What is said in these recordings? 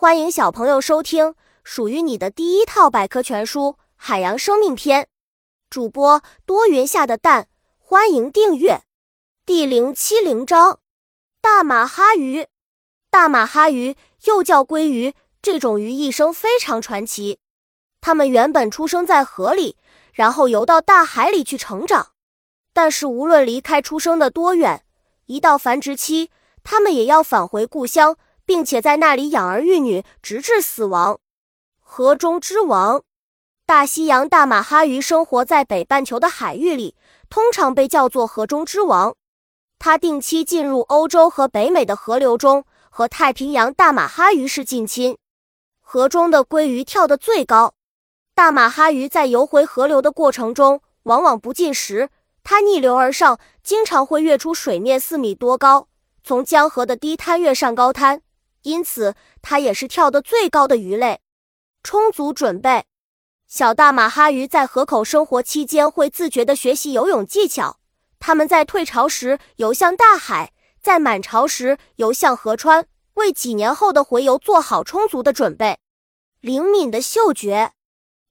欢迎小朋友收听属于你的第一套百科全书《海洋生命篇》。主播多云下的蛋，欢迎订阅。第零七零章：大马哈鱼。大马哈鱼又叫鲑鱼，这种鱼一生非常传奇。它们原本出生在河里，然后游到大海里去成长。但是无论离开出生的多远，一到繁殖期，它们也要返回故乡。并且在那里养儿育女，直至死亡。河中之王，大西洋大马哈鱼生活在北半球的海域里，通常被叫做河中之王。它定期进入欧洲和北美的河流中，和太平洋大马哈鱼是近亲。河中的鲑鱼跳得最高。大马哈鱼在游回河流的过程中，往往不进食，它逆流而上，经常会跃出水面四米多高，从江河的低滩跃上高滩。因此，它也是跳得最高的鱼类。充足准备，小大马哈鱼在河口生活期间会自觉地学习游泳技巧。它们在退潮时游向大海，在满潮时游向河川，为几年后的回游做好充足的准备。灵敏的嗅觉，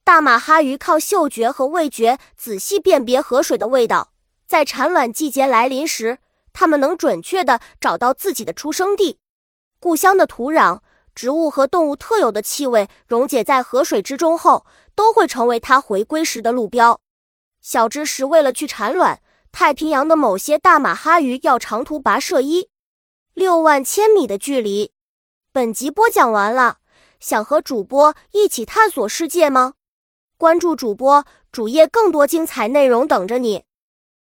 大马哈鱼靠嗅觉和味觉仔细辨别河水的味道。在产卵季节来临时，它们能准确地找到自己的出生地。故乡的土壤、植物和动物特有的气味溶解在河水之中后，都会成为它回归时的路标。小知识：为了去产卵，太平洋的某些大马哈鱼要长途跋涉一六万千米的距离。本集播讲完了，想和主播一起探索世界吗？关注主播主页，更多精彩内容等着你。